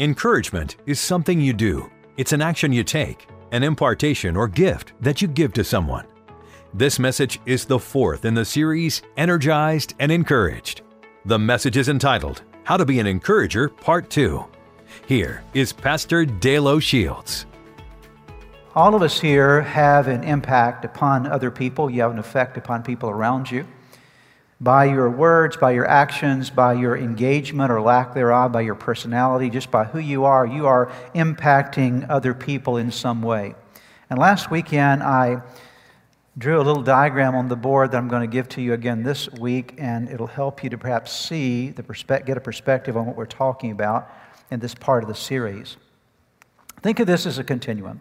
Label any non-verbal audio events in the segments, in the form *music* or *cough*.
Encouragement is something you do, it's an action you take, an impartation or gift that you give to someone. This message is the fourth in the series Energized and Encouraged. The message is entitled How to Be an Encourager, Part 2. Here is Pastor Dale O'Shields. All of us here have an impact upon other people. You have an effect upon people around you by your words, by your actions, by your engagement or lack thereof, by your personality, just by who you are, you are impacting other people in some way. And last weekend, I drew a little diagram on the board that I'm going to give to you again this week, and it'll help you to perhaps see, the perspe- get a perspective on what we're talking about in this part of the series. Think of this as a continuum.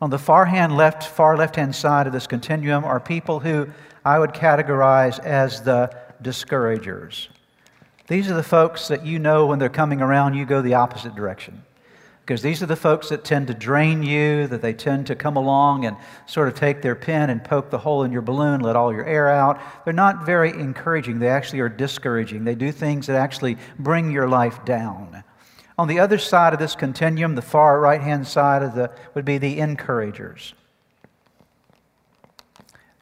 On the far hand left, far left hand side of this continuum are people who I would categorize as the discouragers. These are the folks that you know when they're coming around, you go the opposite direction. Because these are the folks that tend to drain you, that they tend to come along and sort of take their pen and poke the hole in your balloon, let all your air out. They're not very encouraging. They actually are discouraging. They do things that actually bring your life down. On the other side of this continuum, the far right hand side of the, would be the encouragers.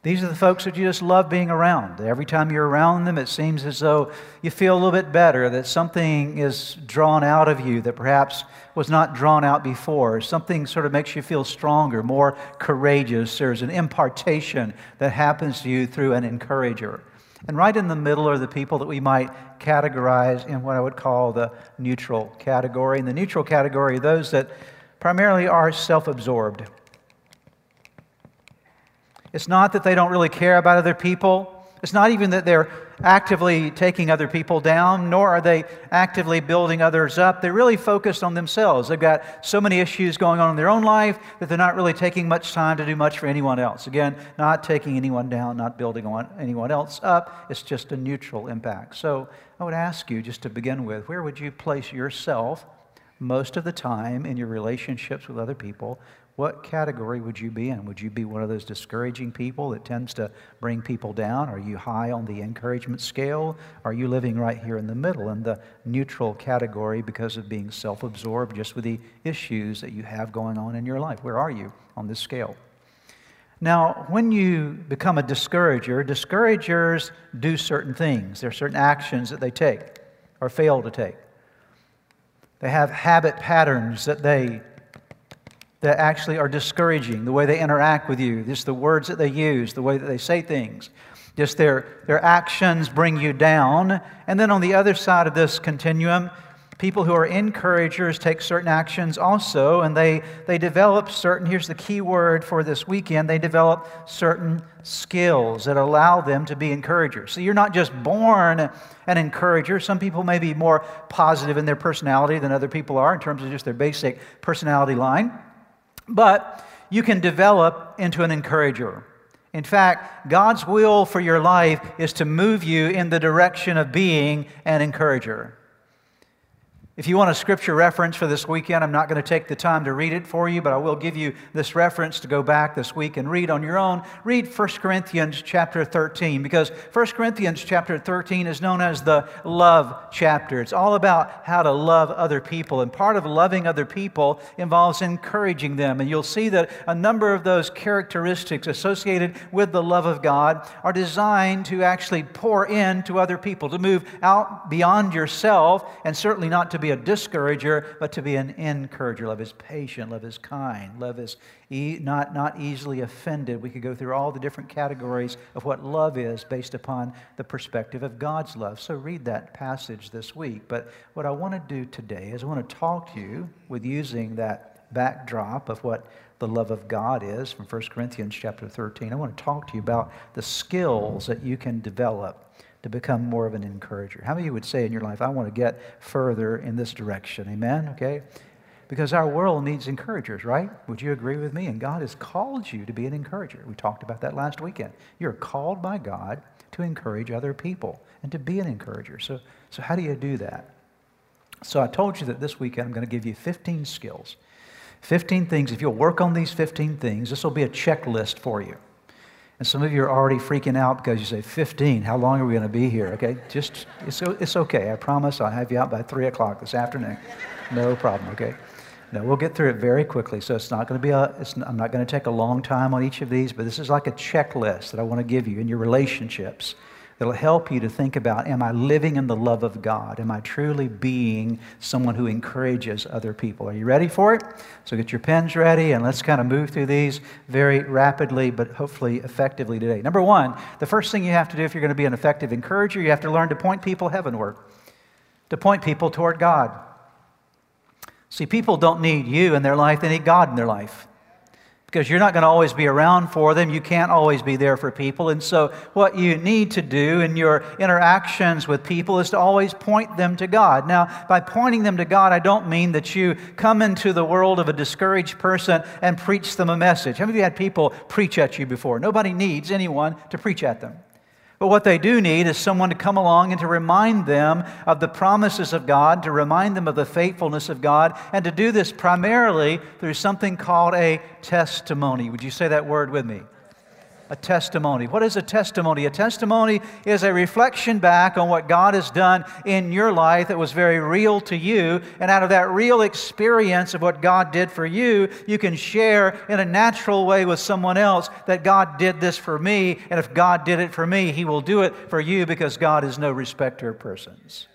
These are the folks that you just love being around. Every time you're around them, it seems as though you feel a little bit better, that something is drawn out of you that perhaps was not drawn out before. Something sort of makes you feel stronger, more courageous. There's an impartation that happens to you through an encourager. And right in the middle are the people that we might categorize in what I would call the neutral category. In the neutral category, those that primarily are self absorbed. It's not that they don't really care about other people. It's not even that they're actively taking other people down, nor are they actively building others up. They're really focused on themselves. They've got so many issues going on in their own life that they're not really taking much time to do much for anyone else. Again, not taking anyone down, not building on anyone else up. It's just a neutral impact. So I would ask you, just to begin with, where would you place yourself most of the time in your relationships with other people what category would you be in? Would you be one of those discouraging people that tends to bring people down? Are you high on the encouragement scale? Are you living right here in the middle in the neutral category because of being self absorbed just with the issues that you have going on in your life? Where are you on this scale? Now, when you become a discourager, discouragers do certain things. There are certain actions that they take or fail to take. They have habit patterns that they that actually are discouraging, the way they interact with you, just the words that they use, the way that they say things. Just their, their actions bring you down. And then on the other side of this continuum, people who are encouragers take certain actions also, and they, they develop certain, here's the key word for this weekend, they develop certain skills that allow them to be encouragers. So you're not just born an encourager. Some people may be more positive in their personality than other people are in terms of just their basic personality line. But you can develop into an encourager. In fact, God's will for your life is to move you in the direction of being an encourager. If you want a scripture reference for this weekend, I'm not going to take the time to read it for you, but I will give you this reference to go back this week and read on your own. Read 1 Corinthians chapter 13 because 1 Corinthians chapter 13 is known as the love chapter. It's all about how to love other people, and part of loving other people involves encouraging them. And you'll see that a number of those characteristics associated with the love of God are designed to actually pour into other people, to move out beyond yourself, and certainly not to be a discourager, but to be an encourager. Love is patient, love is kind, love is e- not, not easily offended. We could go through all the different categories of what love is based upon the perspective of God's love. So read that passage this week. But what I want to do today is I want to talk to you with using that backdrop of what the love of God is from 1 Corinthians chapter 13. I want to talk to you about the skills that you can develop to become more of an encourager. How many of you would say in your life, I want to get further in this direction? Amen? Okay? Because our world needs encouragers, right? Would you agree with me? And God has called you to be an encourager. We talked about that last weekend. You're called by God to encourage other people and to be an encourager. So, so how do you do that? So I told you that this weekend I'm going to give you 15 skills. 15 things. If you'll work on these 15 things, this will be a checklist for you. And some of you are already freaking out because you say, 15, how long are we going to be here? Okay, just, it's, it's okay. I promise I'll have you out by 3 o'clock this afternoon. No problem, okay? No, we'll get through it very quickly. So it's not going to be a, I'm not going to take a long time on each of these, but this is like a checklist that I want to give you in your relationships that'll help you to think about Am I living in the love of God? Am I truly being someone who encourages other people? Are you ready for it? So get your pens ready and let's kind of move through these very rapidly, but hopefully effectively today. Number one, the first thing you have to do if you're going to be an effective encourager, you have to learn to point people heavenward, to point people toward God. See, people don't need you in their life, they need God in their life because you're not going to always be around for them. You can't always be there for people. And so, what you need to do in your interactions with people is to always point them to God. Now, by pointing them to God, I don't mean that you come into the world of a discouraged person and preach them a message. How many of you had people preach at you before? Nobody needs anyone to preach at them. But what they do need is someone to come along and to remind them of the promises of God, to remind them of the faithfulness of God, and to do this primarily through something called a testimony. Would you say that word with me? A testimony. What is a testimony? A testimony is a reflection back on what God has done in your life that was very real to you. And out of that real experience of what God did for you, you can share in a natural way with someone else that God did this for me. And if God did it for me, He will do it for you because God is no respecter of persons.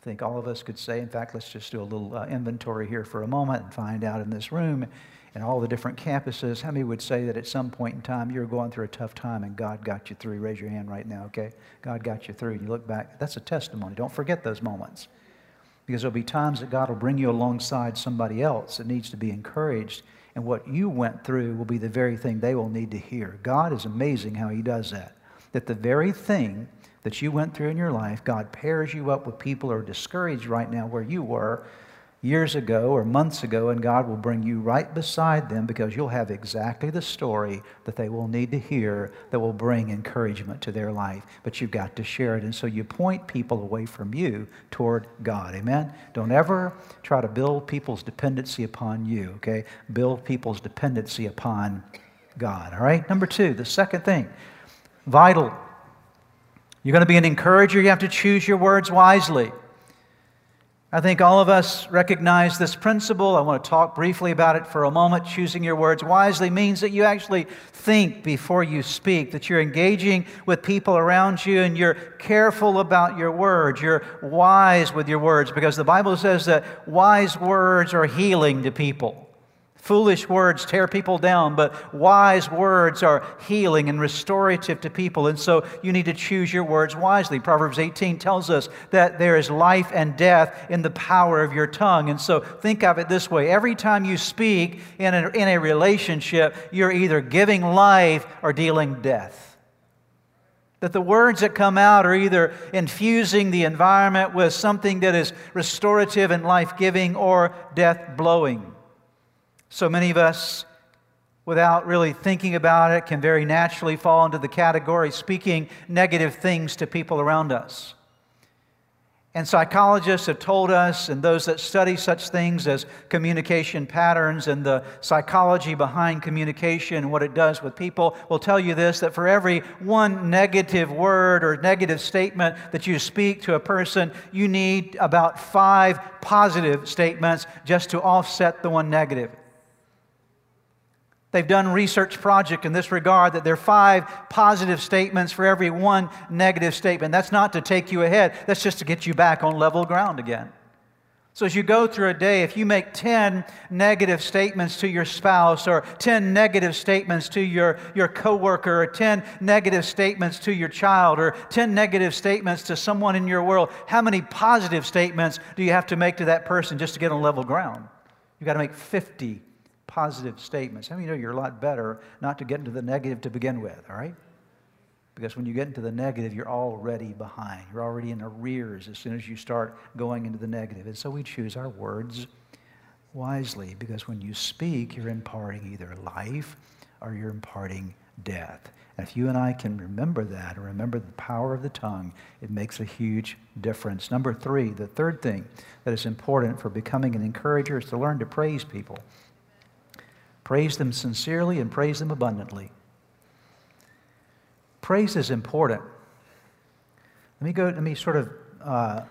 I think all of us could say, in fact, let's just do a little uh, inventory here for a moment and find out in this room and all the different campuses, how many would say that at some point in time you're going through a tough time and God got you through? Raise your hand right now, okay? God got you through. And you look back, that's a testimony. Don't forget those moments. Because there'll be times that God will bring you alongside somebody else that needs to be encouraged, and what you went through will be the very thing they will need to hear. God is amazing how He does that. That the very thing that you went through in your life, God pairs you up with people who are discouraged right now where you were years ago or months ago, and God will bring you right beside them because you'll have exactly the story that they will need to hear that will bring encouragement to their life. But you've got to share it. And so you point people away from you toward God. Amen? Don't ever try to build people's dependency upon you, okay? Build people's dependency upon God, all right? Number two, the second thing, vital. You're going to be an encourager, you have to choose your words wisely. I think all of us recognize this principle. I want to talk briefly about it for a moment. Choosing your words wisely means that you actually think before you speak, that you're engaging with people around you and you're careful about your words. You're wise with your words because the Bible says that wise words are healing to people. Foolish words tear people down, but wise words are healing and restorative to people. And so you need to choose your words wisely. Proverbs 18 tells us that there is life and death in the power of your tongue. And so think of it this way every time you speak in a, in a relationship, you're either giving life or dealing death. That the words that come out are either infusing the environment with something that is restorative and life giving or death blowing. So many of us, without really thinking about it, can very naturally fall into the category speaking negative things to people around us. And psychologists have told us, and those that study such things as communication patterns and the psychology behind communication and what it does with people, will tell you this that for every one negative word or negative statement that you speak to a person, you need about five positive statements just to offset the one negative. They've done research project in this regard that there are five positive statements for every one negative statement. That's not to take you ahead, that's just to get you back on level ground again. So as you go through a day, if you make 10 negative statements to your spouse or 10 negative statements to your, your coworker or 10 negative statements to your child or 10 negative statements to someone in your world, how many positive statements do you have to make to that person just to get on level ground? You've got to make 50 positive statements. How many know you're a lot better not to get into the negative to begin with, all right? Because when you get into the negative, you're already behind. You're already in arrears as soon as you start going into the negative. And so we choose our words wisely because when you speak, you're imparting either life or you're imparting death. And if you and I can remember that or remember the power of the tongue, it makes a huge difference. Number three, the third thing that is important for becoming an encourager is to learn to praise people. Praise them sincerely and praise them abundantly. praise is important. Let me go, let me sort of uh,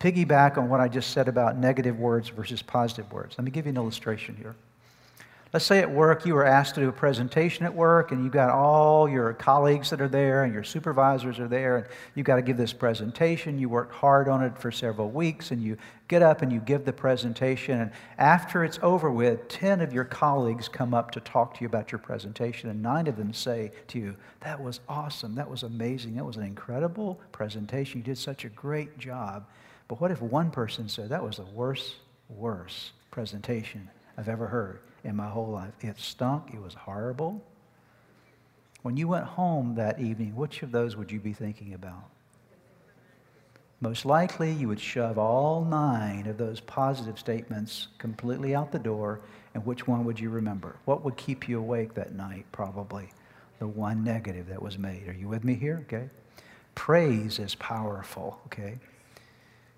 piggyback on what I just said about negative words versus positive words. Let me give you an illustration here. Let's say at work you were asked to do a presentation at work, and you've got all your colleagues that are there, and your supervisors are there, and you've got to give this presentation. You worked hard on it for several weeks, and you get up and you give the presentation. And after it's over with, 10 of your colleagues come up to talk to you about your presentation, and nine of them say to you, That was awesome. That was amazing. That was an incredible presentation. You did such a great job. But what if one person said, That was the worst, worst presentation I've ever heard? In my whole life. It stunk, it was horrible. When you went home that evening, which of those would you be thinking about? Most likely, you would shove all nine of those positive statements completely out the door, and which one would you remember? What would keep you awake that night? Probably the one negative that was made. Are you with me here? Okay. Praise is powerful, okay?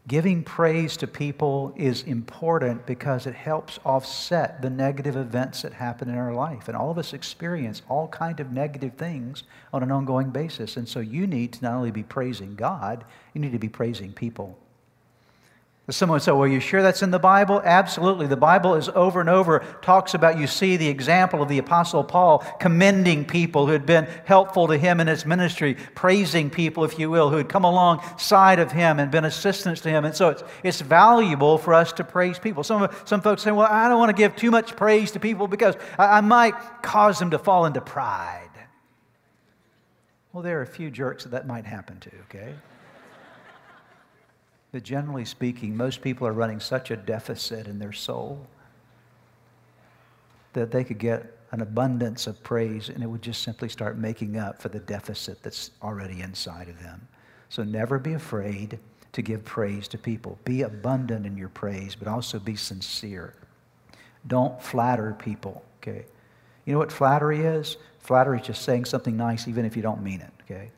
Giving praise to people is important because it helps offset the negative events that happen in our life. And all of us experience all kind of negative things on an ongoing basis. And so you need to not only be praising God, you need to be praising people. Someone said, Well, are you sure that's in the Bible? Absolutely. The Bible is over and over talks about, you see the example of the Apostle Paul commending people who had been helpful to him in his ministry, praising people, if you will, who had come alongside of him and been assistants to him. And so it's, it's valuable for us to praise people. Some, some folks say, Well, I don't want to give too much praise to people because I, I might cause them to fall into pride. Well, there are a few jerks that that might happen to, okay? But generally speaking, most people are running such a deficit in their soul that they could get an abundance of praise and it would just simply start making up for the deficit that's already inside of them. So never be afraid to give praise to people. Be abundant in your praise, but also be sincere. Don't flatter people, okay? You know what flattery is? Flattery is just saying something nice even if you don't mean it, okay?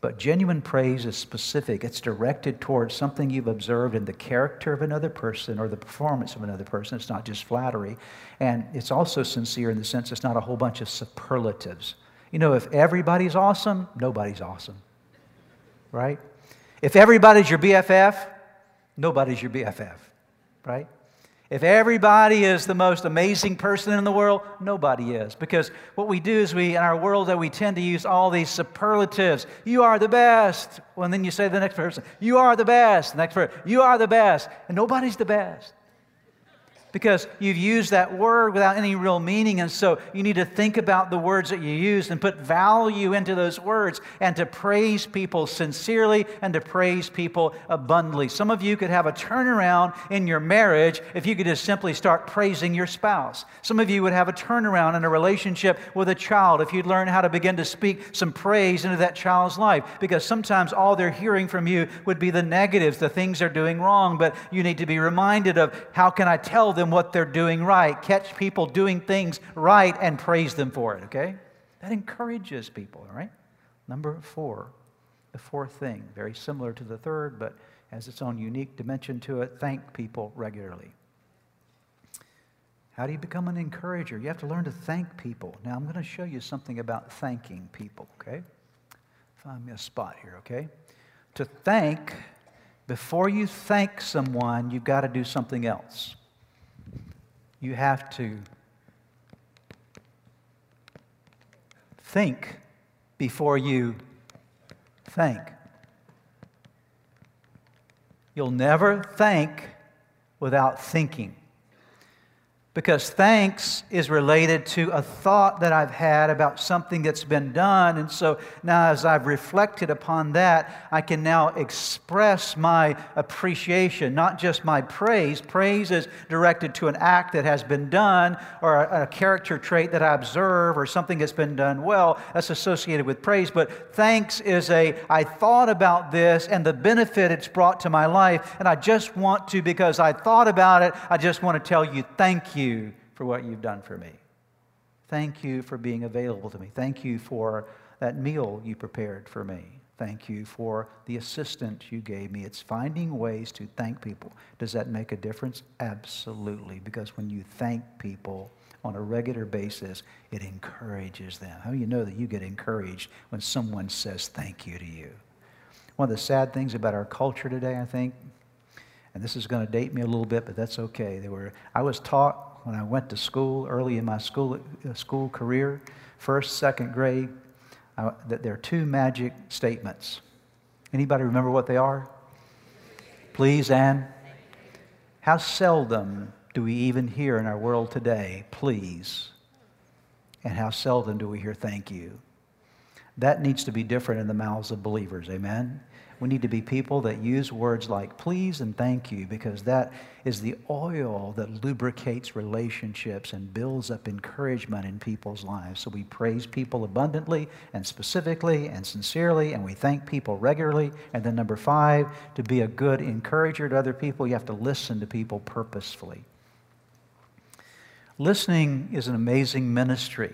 But genuine praise is specific. It's directed towards something you've observed in the character of another person or the performance of another person. It's not just flattery. And it's also sincere in the sense it's not a whole bunch of superlatives. You know, if everybody's awesome, nobody's awesome. Right? If everybody's your BFF, nobody's your BFF. Right? If everybody is the most amazing person in the world, nobody is. Because what we do is we, in our world, that we tend to use all these superlatives. You are the best. Well, and then you say to the next person, You are the best. The next person, You are the best. And nobody's the best because you've used that word without any real meaning. And so you need to think about the words that you use and put value into those words and to praise people sincerely and to praise people abundantly. Some of you could have a turnaround in your marriage if you could just simply start praising your spouse. Some of you would have a turnaround in a relationship with a child if you'd learn how to begin to speak some praise into that child's life because sometimes all they're hearing from you would be the negatives, the things they're doing wrong. But you need to be reminded of how can I tell them what they're doing right. Catch people doing things right and praise them for it, okay? That encourages people, all right? Number four, the fourth thing, very similar to the third, but has its own unique dimension to it thank people regularly. How do you become an encourager? You have to learn to thank people. Now, I'm going to show you something about thanking people, okay? Find me a spot here, okay? To thank, before you thank someone, you've got to do something else you have to think before you thank. You'll never thank without thinking because thanks is related to a thought that I've had about something that's been done. And so now, as I've reflected upon that, I can now express my appreciation, not just my praise. Praise is directed to an act that has been done or a, a character trait that I observe or something that's been done well. That's associated with praise. But thanks is a, I thought about this and the benefit it's brought to my life, and I just want to, because I thought about it, I just want to tell you thank you you for what you've done for me. Thank you for being available to me. Thank you for that meal you prepared for me. Thank you for the assistance you gave me. It's finding ways to thank people. Does that make a difference? Absolutely. Because when you thank people on a regular basis, it encourages them. How do you know that you get encouraged when someone says thank you to you? One of the sad things about our culture today, I think, and this is going to date me a little bit, but that's okay. Were, I was taught when I went to school early in my school, uh, school career, first, second grade, uh, that there are two magic statements. Anybody remember what they are? Please and how seldom do we even hear in our world today, please? And how seldom do we hear thank you? That needs to be different in the mouths of believers, amen? We need to be people that use words like please and thank you because that is the oil that lubricates relationships and builds up encouragement in people's lives. So we praise people abundantly and specifically and sincerely, and we thank people regularly. And then, number five, to be a good encourager to other people, you have to listen to people purposefully. Listening is an amazing ministry.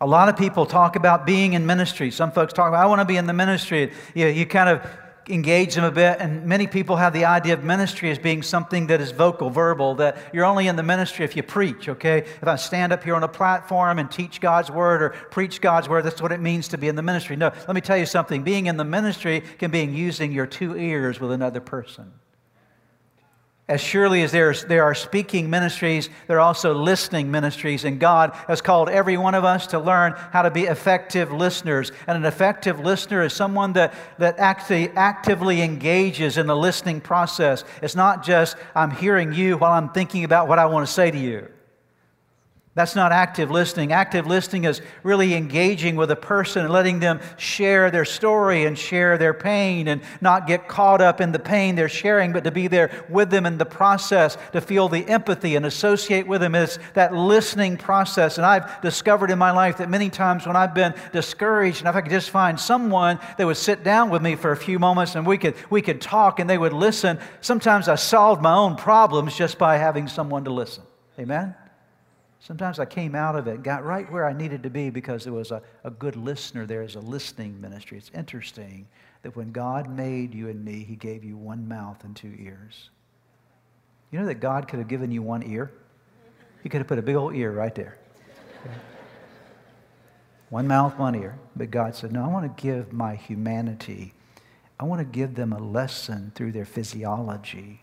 A lot of people talk about being in ministry. Some folks talk about, I want to be in the ministry. You, you kind of engage them a bit, and many people have the idea of ministry as being something that is vocal, verbal, that you're only in the ministry if you preach, okay? If I stand up here on a platform and teach God's word or preach God's word, that's what it means to be in the ministry. No, let me tell you something. Being in the ministry can be using your two ears with another person. As surely as there are speaking ministries, there are also listening ministries, and God has called every one of us to learn how to be effective listeners. And an effective listener is someone that, that actually actively engages in the listening process. It's not just, I'm hearing you while I'm thinking about what I want to say to you. That's not active listening. Active listening is really engaging with a person and letting them share their story and share their pain and not get caught up in the pain they're sharing, but to be there with them in the process, to feel the empathy and associate with them. It's that listening process. And I've discovered in my life that many times when I've been discouraged, and if I could just find someone that would sit down with me for a few moments and we could, we could talk and they would listen, sometimes I solved my own problems just by having someone to listen. Amen? Sometimes I came out of it, got right where I needed to be because there was a, a good listener there as a listening ministry. It's interesting that when God made you and me, He gave you one mouth and two ears. You know that God could have given you one ear? He could have put a big old ear right there. One mouth, one ear. But God said, No, I want to give my humanity, I want to give them a lesson through their physiology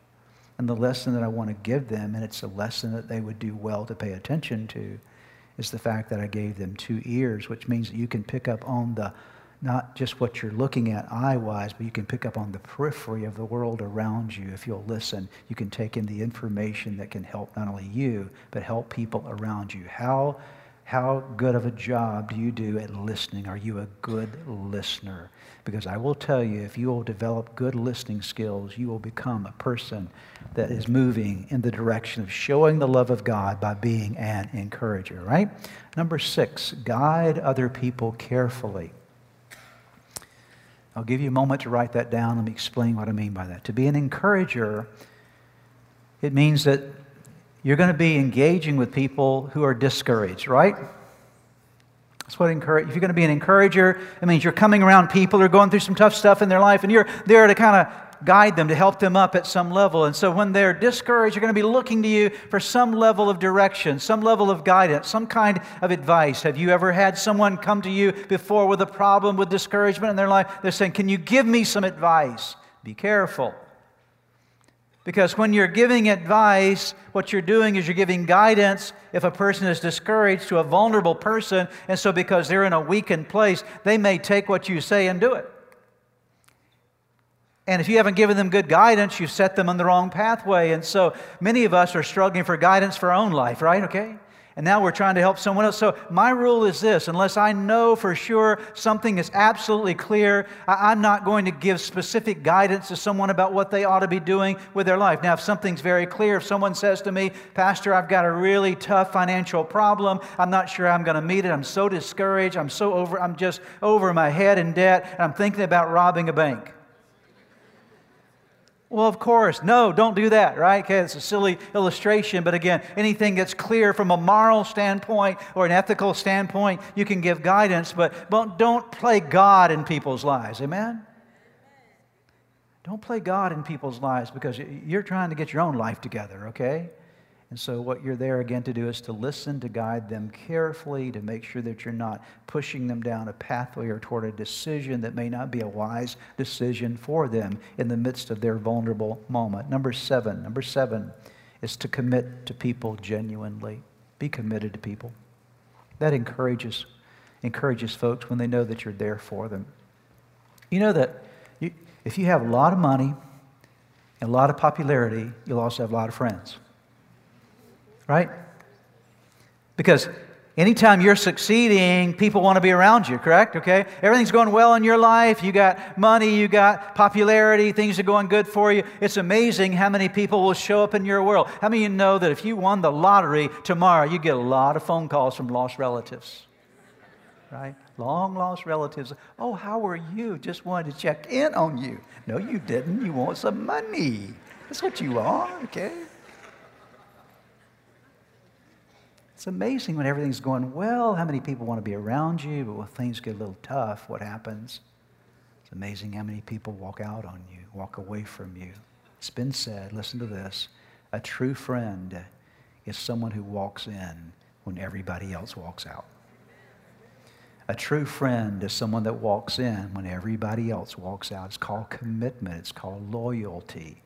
and the lesson that I want to give them, and it's a lesson that they would do well to pay attention to, is the fact that I gave them two ears, which means that you can pick up on the not just what you're looking at eye wise, but you can pick up on the periphery of the world around you if you'll listen. You can take in the information that can help not only you, but help people around you. How, how good of a job do you do at listening? Are you a good listener? Because I will tell you, if you will develop good listening skills, you will become a person that is moving in the direction of showing the love of God by being an encourager, right? Number six, guide other people carefully. I'll give you a moment to write that down. Let me explain what I mean by that. To be an encourager, it means that you're going to be engaging with people who are discouraged, right? That's what encourage. If you're going to be an encourager, it means you're coming around people who are going through some tough stuff in their life, and you're there to kind of guide them, to help them up at some level. And so when they're discouraged, you're going to be looking to you for some level of direction, some level of guidance, some kind of advice. Have you ever had someone come to you before with a problem, with discouragement in their life? They're saying, Can you give me some advice? Be careful. Because when you're giving advice, what you're doing is you're giving guidance if a person is discouraged to a vulnerable person. And so, because they're in a weakened place, they may take what you say and do it. And if you haven't given them good guidance, you've set them on the wrong pathway. And so, many of us are struggling for guidance for our own life, right? Okay? And now we're trying to help someone else. So, my rule is this unless I know for sure something is absolutely clear, I'm not going to give specific guidance to someone about what they ought to be doing with their life. Now, if something's very clear, if someone says to me, Pastor, I've got a really tough financial problem, I'm not sure I'm going to meet it, I'm so discouraged, I'm so over, I'm just over my head in debt, and I'm thinking about robbing a bank. Well, of course. No, don't do that, right? Okay, it's a silly illustration, but again, anything that's clear from a moral standpoint or an ethical standpoint, you can give guidance, but don't play God in people's lives. Amen? Don't play God in people's lives because you're trying to get your own life together, okay? And so, what you're there again to do is to listen, to guide them carefully, to make sure that you're not pushing them down a pathway or toward a decision that may not be a wise decision for them in the midst of their vulnerable moment. Number seven, number seven is to commit to people genuinely. Be committed to people. That encourages, encourages folks when they know that you're there for them. You know that you, if you have a lot of money and a lot of popularity, you'll also have a lot of friends right? Because anytime you're succeeding, people want to be around you, correct? Okay? Everything's going well in your life. You got money, you got popularity, things are going good for you. It's amazing how many people will show up in your world. How many of you know that if you won the lottery tomorrow, you get a lot of phone calls from lost relatives? Right? Long lost relatives. Oh, how are you? Just wanted to check in on you. No, you didn't. You want some money. That's what you want, okay? It's amazing when everything's going well, how many people want to be around you, but when things get a little tough, what happens? It's amazing how many people walk out on you, walk away from you. It's been said, listen to this a true friend is someone who walks in when everybody else walks out. A true friend is someone that walks in when everybody else walks out. It's called commitment, it's called loyalty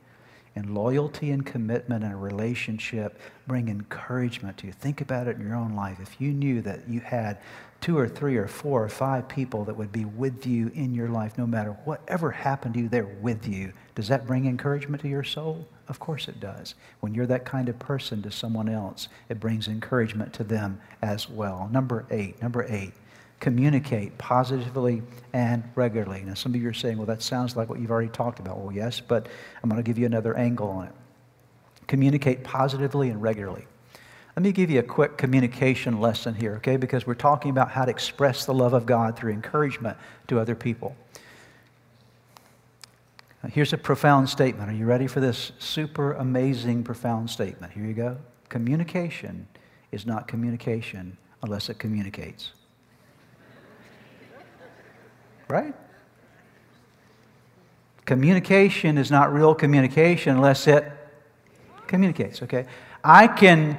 and loyalty and commitment and a relationship bring encouragement to you. Think about it in your own life. If you knew that you had two or three or four or five people that would be with you in your life, no matter whatever happened to you, they're with you. Does that bring encouragement to your soul? Of course it does. When you're that kind of person to someone else, it brings encouragement to them as well. Number eight, number eight communicate positively and regularly. Now, some of you are saying, well, that sounds like what you've already talked about. Well, yes, but I'm going to give you another angle on it. Communicate positively and regularly. Let me give you a quick communication lesson here, okay? Because we're talking about how to express the love of God through encouragement to other people. Here's a profound statement. Are you ready for this super amazing, profound statement? Here you go. Communication is not communication unless it communicates right? Communication is not real communication unless it communicates, okay? I can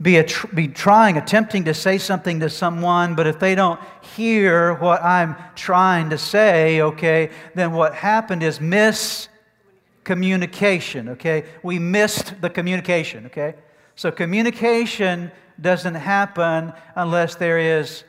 be, a tr- be trying, attempting to say something to someone, but if they don't hear what I'm trying to say, okay, then what happened is miscommunication, okay? We missed the communication, okay? So communication doesn't happen unless there is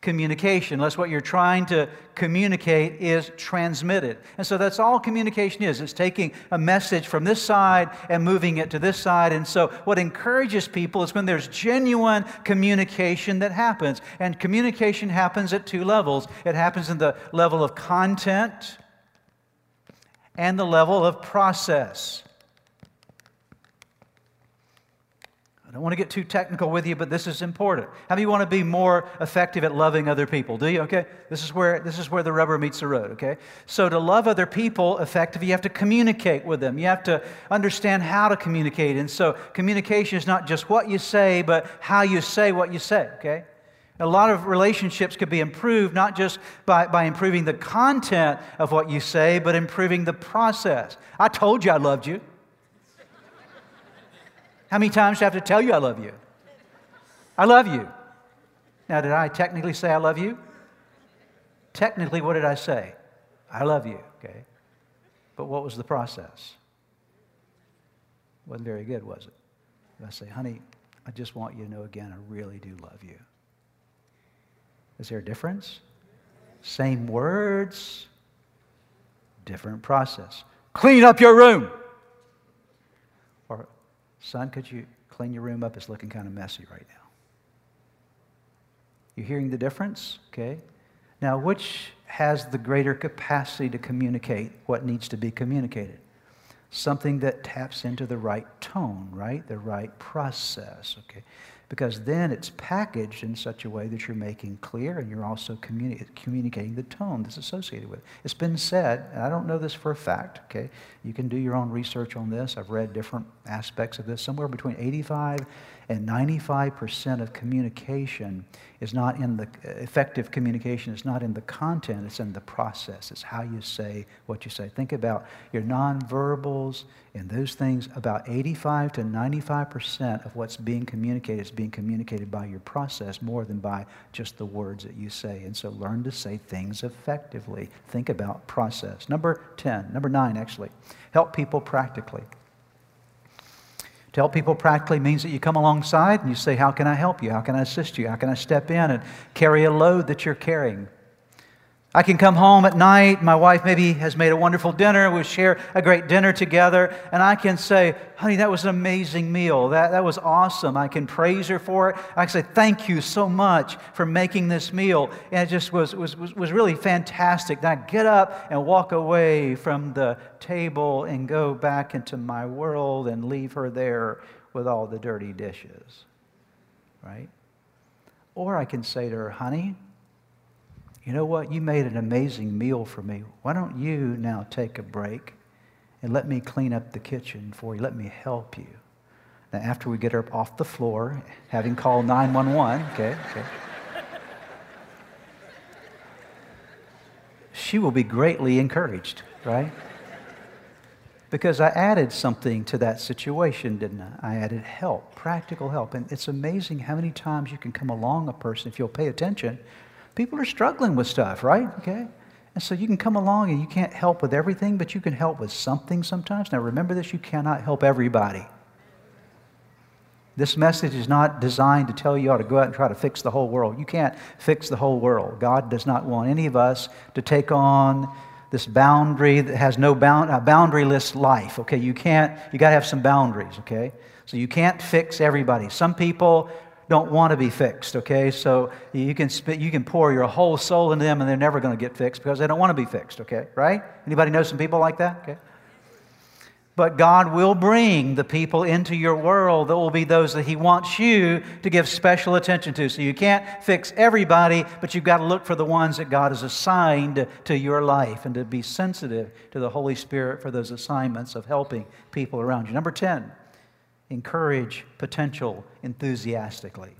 communication, unless what you're trying to communicate is transmitted. And so that's all communication is. It's taking a message from this side and moving it to this side. And so what encourages people is when there's genuine communication that happens. And communication happens at two levels it happens in the level of content and the level of process. Don't want to get too technical with you, but this is important. How do you want to be more effective at loving other people? Do you? Okay? This is where this is where the rubber meets the road, okay? So to love other people effectively, you have to communicate with them. You have to understand how to communicate. And so communication is not just what you say, but how you say what you say, okay? A lot of relationships could be improved not just by, by improving the content of what you say, but improving the process. I told you I loved you. How many times do I have to tell you I love you? I love you. Now, did I technically say I love you? Technically, what did I say? I love you, okay? But what was the process? Wasn't very good, was it? I say, honey, I just want you to know again, I really do love you. Is there a difference? Same words, different process. Clean up your room. Son, could you clean your room up? It's looking kind of messy right now. You're hearing the difference? Okay. Now, which has the greater capacity to communicate what needs to be communicated? Something that taps into the right tone, right? The right process, okay? Because then it's packaged in such a way that you're making clear and you're also communi- communicating the tone that's associated with it. It's been said, and I don't know this for a fact, okay? You can do your own research on this. I've read different aspects of this. Somewhere between 85 and 95% of communication is not in the effective communication is not in the content, it's in the process. It's how you say what you say. Think about your nonverbals and those things. About 85 to 95% of what's being communicated is being communicated by your process more than by just the words that you say. And so learn to say things effectively. Think about process. Number 10, number 9 actually, help people practically. To help people practically means that you come alongside and you say, How can I help you? How can I assist you? How can I step in and carry a load that you're carrying? I can come home at night. My wife maybe has made a wonderful dinner. We share a great dinner together. And I can say, honey, that was an amazing meal. That, that was awesome. I can praise her for it. I can say, thank you so much for making this meal. And it just was, was, was, was really fantastic. Then I get up and walk away from the table and go back into my world and leave her there with all the dirty dishes. Right? Or I can say to her, honey, you know what? You made an amazing meal for me. Why don't you now take a break and let me clean up the kitchen for you? Let me help you. Now, after we get her off the floor, having called 911, okay, okay. She will be greatly encouraged, right? Because I added something to that situation, didn't I? I added help, practical help. And it's amazing how many times you can come along a person, if you'll pay attention, People are struggling with stuff, right? Okay? And so you can come along and you can't help with everything, but you can help with something sometimes. Now remember this you cannot help everybody. This message is not designed to tell you how to go out and try to fix the whole world. You can't fix the whole world. God does not want any of us to take on this boundary that has no bound, a boundaryless life. Okay, you can't, you got to have some boundaries, okay? So you can't fix everybody. Some people don't want to be fixed, okay? So you can, spit, you can pour your whole soul into them and they're never going to get fixed because they don't want to be fixed, okay? Right? Anybody know some people like that? Okay. But God will bring the people into your world that will be those that He wants you to give special attention to. So you can't fix everybody, but you've got to look for the ones that God has assigned to your life and to be sensitive to the Holy Spirit for those assignments of helping people around you. Number 10 encourage potential enthusiastically.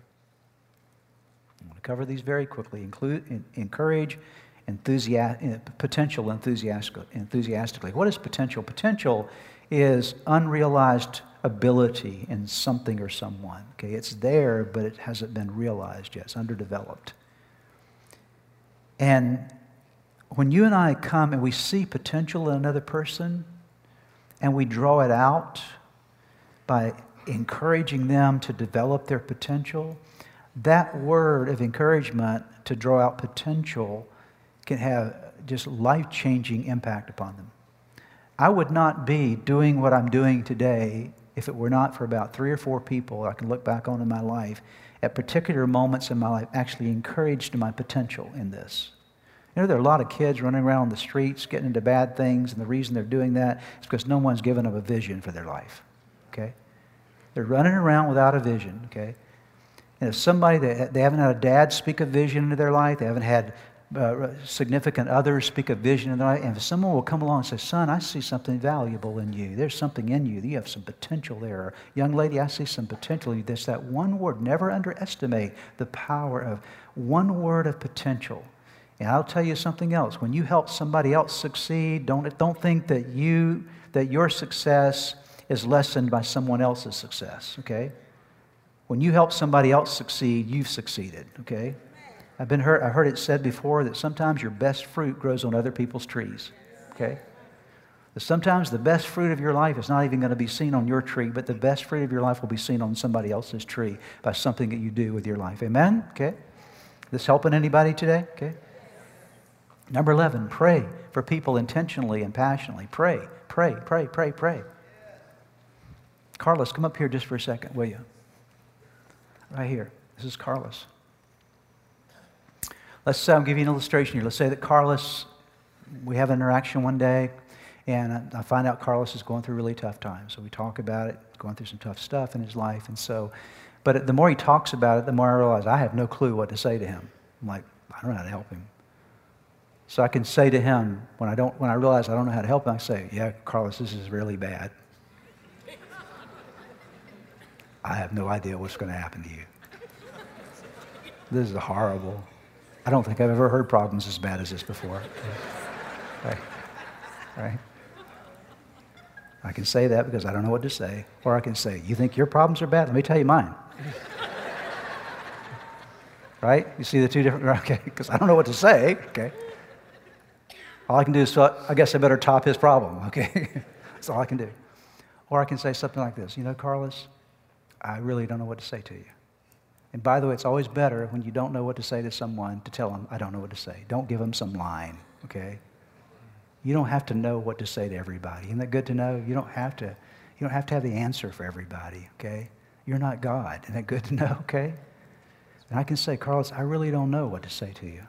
I'm going to cover these very quickly. Include, encourage enthusi- eh, potential enthusiastically. What is potential? Potential is unrealized ability in something or someone. Okay, it's there, but it hasn't been realized yet. It's underdeveloped. And when you and I come and we see potential in another person and we draw it out by encouraging them to develop their potential, that word of encouragement to draw out potential can have just life changing impact upon them. I would not be doing what I'm doing today if it were not for about three or four people I can look back on in my life at particular moments in my life actually encouraged my potential in this. You know, there are a lot of kids running around the streets getting into bad things, and the reason they're doing that is because no one's given them a vision for their life okay? They're running around without a vision, okay? And if somebody, they, they haven't had a dad speak a vision into their life, they haven't had uh, significant others speak a vision in their life, and if someone will come along and say, Son, I see something valuable in you. There's something in you. You have some potential there. Or, Young lady, I see some potential in you. There's that one word. Never underestimate the power of one word of potential. And I'll tell you something else. When you help somebody else succeed, don't, don't think that you that your success is lessened by someone else's success, okay? When you help somebody else succeed, you've succeeded, okay? I've been heard, I heard it said before that sometimes your best fruit grows on other people's trees, okay? That sometimes the best fruit of your life is not even going to be seen on your tree, but the best fruit of your life will be seen on somebody else's tree by something that you do with your life. Amen? Okay? This helping anybody today? Okay? Number 11, pray for people intentionally and passionately. Pray, pray, pray, pray, pray. Carlos, come up here just for a second, will you? Right here. This is Carlos. Let's um, give you an illustration here. Let's say that Carlos, we have an interaction one day, And I find out Carlos is going through really tough time. So we talk about it, going through some tough stuff in his life. And so, but the more he talks about it, the more I realize I have no clue what to say to him. I'm like, I don't know how to help him. So I can say to him, when I, don't, when I realize I don't know how to help him, I say, Yeah, Carlos, this is really bad. I have no idea what's going to happen to you. This is horrible. I don't think I've ever heard problems as bad as this before. Right? Right? I can say that because I don't know what to say. Or I can say, You think your problems are bad? Let me tell you mine. right? You see the two different, *laughs* okay, because I don't know what to say, okay? All I can do is, I guess I better top his problem, okay? *laughs* That's all I can do. Or I can say something like this You know, Carlos, I really don't know what to say to you. And by the way, it's always better when you don't know what to say to someone to tell them, I don't know what to say. Don't give them some line, okay? You don't have to know what to say to everybody. Isn't that good to know? You don't have to, you don't have to have the answer for everybody, okay? You're not God. Isn't that good to know, *laughs* okay? And I can say, Carlos, I really don't know what to say to you.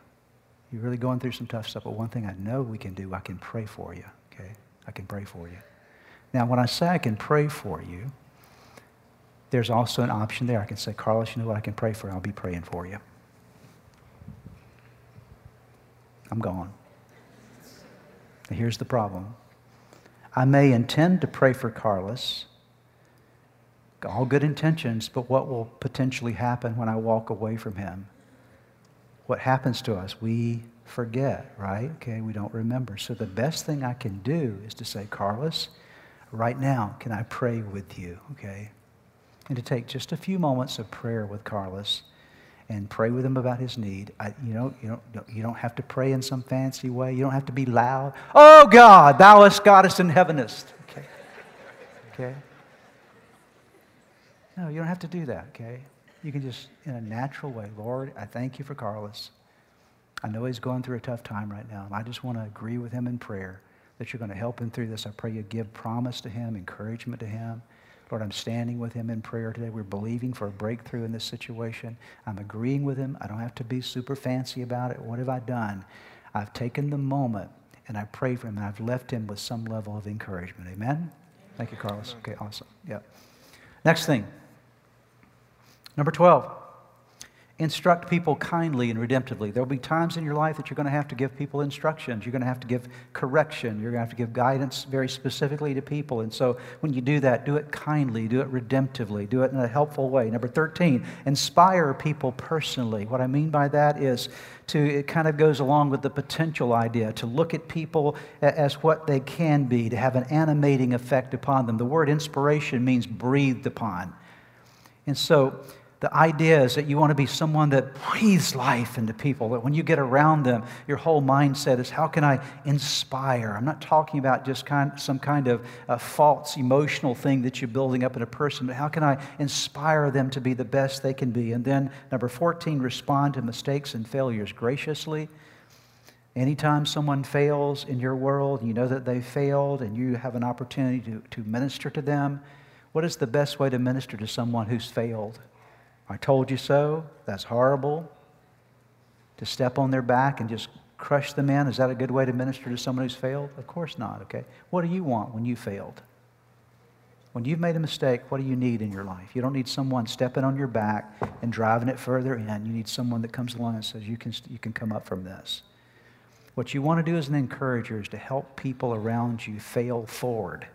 You're really going through some tough stuff, but one thing I know we can do, I can pray for you, okay? I can pray for you. Now, when I say I can pray for you, there's also an option there. I can say, Carlos, you know what? I can pray for. I'll be praying for you. I'm gone. here's the problem I may intend to pray for Carlos, all good intentions, but what will potentially happen when I walk away from him? What happens to us? We forget, right? Okay, we don't remember. So the best thing I can do is to say, Carlos, right now, can I pray with you? Okay? And to take just a few moments of prayer with Carlos and pray with him about his need. I, you, know, you, don't, you don't have to pray in some fancy way. You don't have to be loud. Oh God, thou hast goddess in heavenest. Okay. Okay. No, you don't have to do that, okay? You can just, in a natural way, Lord, I thank you for Carlos. I know he's going through a tough time right now, and I just want to agree with him in prayer that you're going to help him through this. I pray you give promise to him, encouragement to him. Lord, I'm standing with him in prayer today. We're believing for a breakthrough in this situation. I'm agreeing with him. I don't have to be super fancy about it. What have I done? I've taken the moment and I prayed for him and I've left him with some level of encouragement. Amen? Thank you, Carlos. Okay, awesome. Yeah. Next thing. Number 12 instruct people kindly and redemptively. There will be times in your life that you're going to have to give people instructions. You're going to have to give correction. You're going to have to give guidance very specifically to people. And so when you do that, do it kindly, do it redemptively, do it in a helpful way. Number 13, inspire people personally. What I mean by that is to, it kind of goes along with the potential idea to look at people as what they can be, to have an animating effect upon them. The word inspiration means breathed upon. And so, the idea is that you want to be someone that breathes life into people, that when you get around them, your whole mindset is how can I inspire? I'm not talking about just kind, some kind of uh, false emotional thing that you're building up in a person, but how can I inspire them to be the best they can be? And then, number 14, respond to mistakes and failures graciously. Anytime someone fails in your world, you know that they failed, and you have an opportunity to, to minister to them, what is the best way to minister to someone who's failed? I told you so. That's horrible. To step on their back and just crush them in, is that a good way to minister to someone who's failed? Of course not, okay? What do you want when you failed? When you've made a mistake, what do you need in your life? You don't need someone stepping on your back and driving it further in. You need someone that comes along and says, you can, you can come up from this. What you want to do as an encourager is to help people around you fail forward.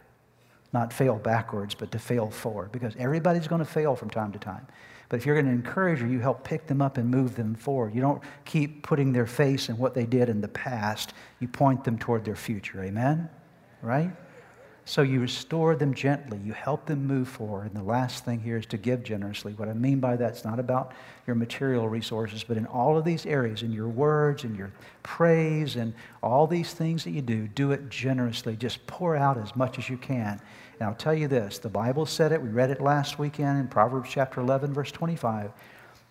Not fail backwards, but to fail forward. Because everybody's going to fail from time to time. But if you're going to encourage her, you help pick them up and move them forward. You don't keep putting their face in what they did in the past. You point them toward their future. Amen? Right? So you restore them gently. You help them move forward. And the last thing here is to give generously. What I mean by that, it's not about your material resources, but in all of these areas, in your words, in your praise, and all these things that you do, do it generously. Just pour out as much as you can. And I'll tell you this the Bible said it, we read it last weekend in Proverbs chapter 11, verse 25,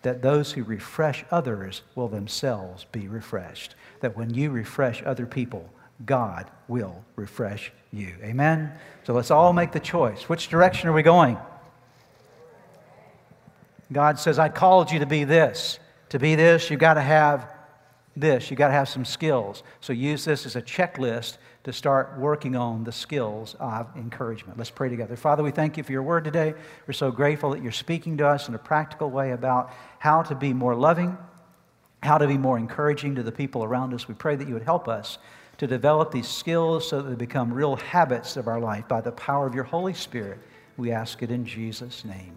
that those who refresh others will themselves be refreshed. That when you refresh other people, God will refresh you. Amen? So let's all make the choice. Which direction are we going? God says, I called you to be this. To be this, you've got to have this. You've got to have some skills. So use this as a checklist to start working on the skills of encouragement. Let's pray together. Father, we thank you for your word today. We're so grateful that you're speaking to us in a practical way about how to be more loving, how to be more encouraging to the people around us. We pray that you would help us to develop these skills so that they become real habits of our life by the power of your Holy Spirit. We ask it in Jesus' name.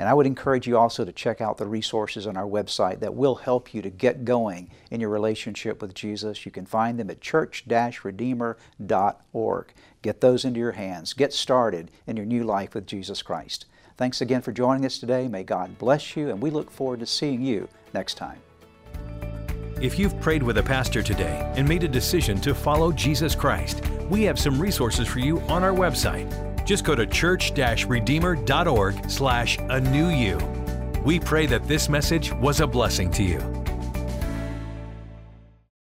And I would encourage you also to check out the resources on our website that will help you to get going in your relationship with Jesus. You can find them at church-redeemer.org. Get those into your hands. Get started in your new life with Jesus Christ. Thanks again for joining us today. May God bless you, and we look forward to seeing you next time. If you've prayed with a pastor today and made a decision to follow Jesus Christ, we have some resources for you on our website just go to church-redeemer.org slash a new you. We pray that this message was a blessing to you.